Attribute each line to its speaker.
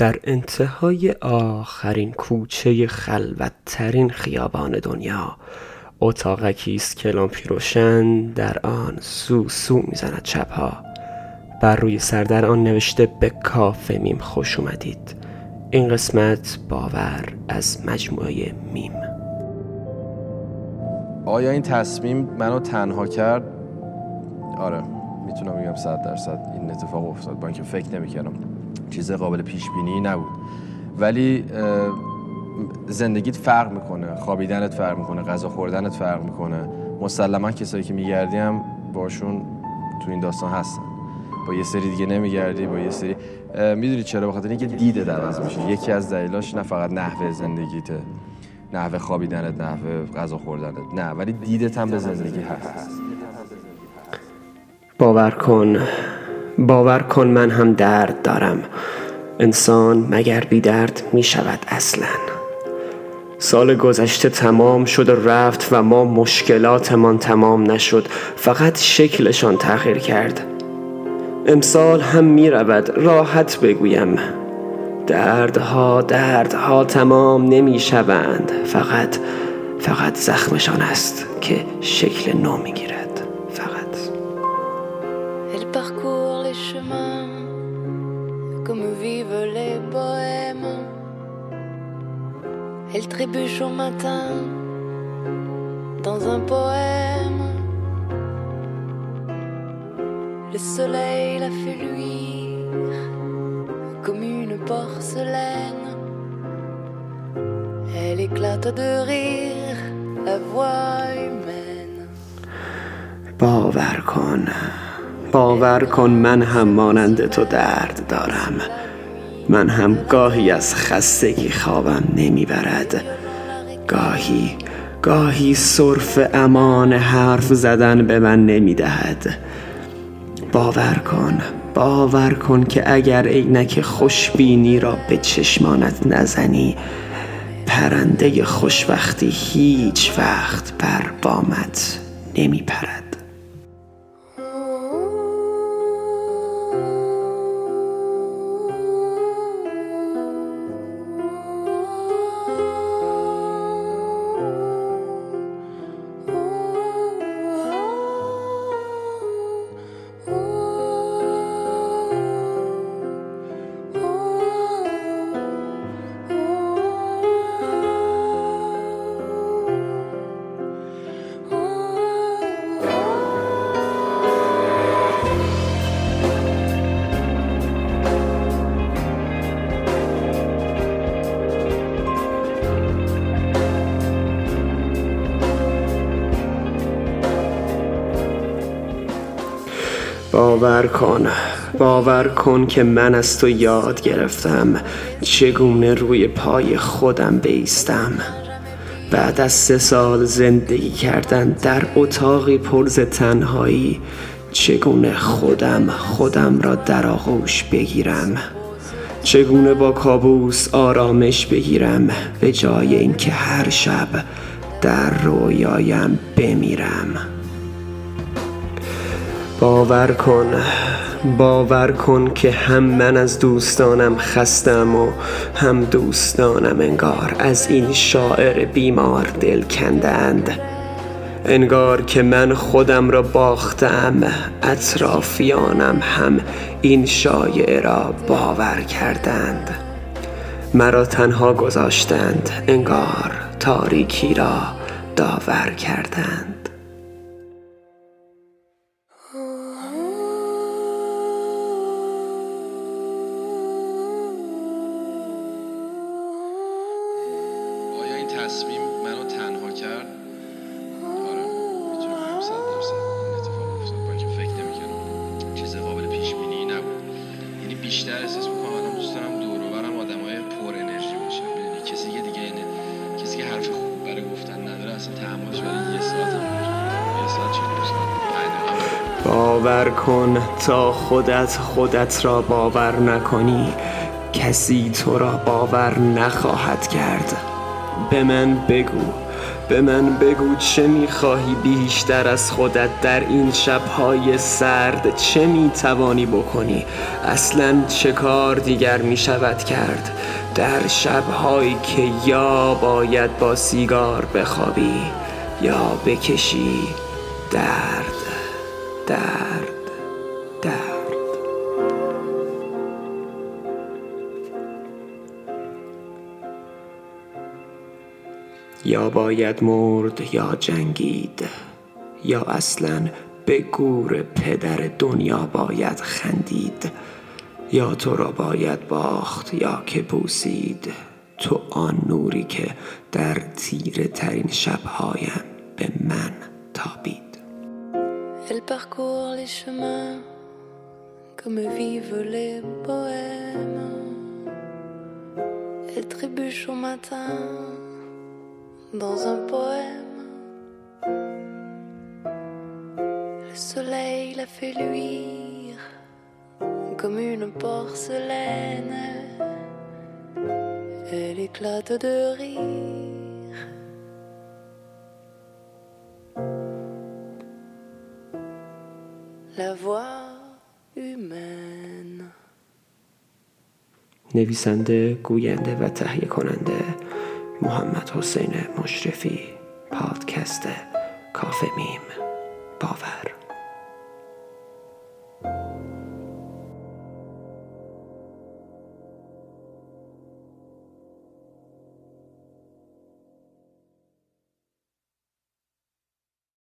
Speaker 1: در انتهای آخرین کوچه خلوتترین خیابان دنیا اتاقکی است که لامپی روشن در آن سو سو می‌زند شبها. بر روی سر در آن نوشته به کافه میم خوش اومدید. این قسمت باور از مجموعه میم.
Speaker 2: آیا این تصمیم منو تنها کرد؟ آره می‌تونم بگم صد درصد این اتفاق افتاد. با اینکه فکر نمی‌کردم. چیز قابل پیش بینی نبود. ولی زندگیت فرق می‌کنه. خوابیدنت فرق می‌کنه. غذا خوردنت فرق می‌کنه. مسلما کسایی که میگردی هم باشون تو این داستان هستن. با یه سری دیگه نمیگردی با یه سری می‌دونی چرا؟ بخاطر اینکه دیده عوض میشه. یکی از دلیلاش نه فقط نحوه زندگیته نحوه خوابیدنت نحوه غذا خوردنت. نه ولی دیدت هم به زندگی هست.
Speaker 1: باور کن. باور کن من هم درد دارم. انسان مگر بی درد می شود اصلا. سال گذشته تمام شد و رفت و ما مشکلاتمان تمام نشد. فقط شکلشان تغییر کرد. امسال هم می رود راحت بگویم. دردها دردها تمام نمی شوند. فقط فقط زخمشان است که شکل نو می گیرد.
Speaker 3: parcourt les chemins comme vivent les bohèmes. Elle trébuche au matin dans un poème. Le soleil la fait luire comme une porcelaine. Elle éclate de rire, la voix humaine.
Speaker 1: باور کن باور کن من هم مانند تو درد دارم. من هم گاهی از خستگی خوابم نمی‌برد. گاهی گاهی صرف امان حرف زدن به من نمی‌دهد. باور کن باور کن که اگر عینک خوشبینی را به چشمانت نزنی پرنده خوشبختی هیچ وقت بر بامت نمی باور کن. باور کن که من از تو یاد گرفتم. چگونه روی پای خودم بیستم. بعد از سه سال زندگی کردن در اتاقی پرز تنهایی چگونه خودم خودم را در آغوش بگیرم؟ چگونه با کابوس آرامش بگیرم؟ به جای اینکه هر شب در رویایم بمیرم. باور کن. باور کن که هم من از دوستانم خستم و هم دوستانم انگار از این شاعر بیمار دل کندند. انگار که من خودم را باختم اطرافیانم هم این شایعه را باور کردند. مرا تنها گذاشتند انگار تاریکی را داور کردند.
Speaker 2: این اتفاق افتاد. با اینکه فکر نمی‌کردم. چیز قابل پیش بینی نبود. یعنی بیشتر احساس می‌کنم الان دوست دارم دور و برم آدمای پر انرژی باشن می‌دونی کسی که دیگه اینه کسی که حرف خوب برای گفتن نداره اصلا تحملش برای یه ساعت هم. یه ساعت چه ساعت.
Speaker 1: باور کن تا خودت خودت را باور نکنی کسی تو را باور نخواهد کرد. به من بگو. به من بگو چه می‌خواهی بیشتر از خودت در این شبهای سرد چه می‌توانی بکنی؟ اصلا چه کار دیگر می‌شود کرد؟ در شبهایی که یا باید با سیگار بخوابی یا بکشی درد درد. یا باید مرد یا جنگید یا اصلا به گور پدر دنیا باید خندید یا تو را باید باخت یا که پوسید تو آن نوری که در تیره ترین شبهایم به من تابید
Speaker 3: Elle parcourt les chemins comme vivent les bohèmes. Elle trébuche au matin dans un poème. Le soleil la fait luire comme une porcelaine. Elle éclate de rire. La voix humaine.
Speaker 1: نویسنده گوینده و تهیه کننده محمد حسین مشرفی پادکست کافه میم باور.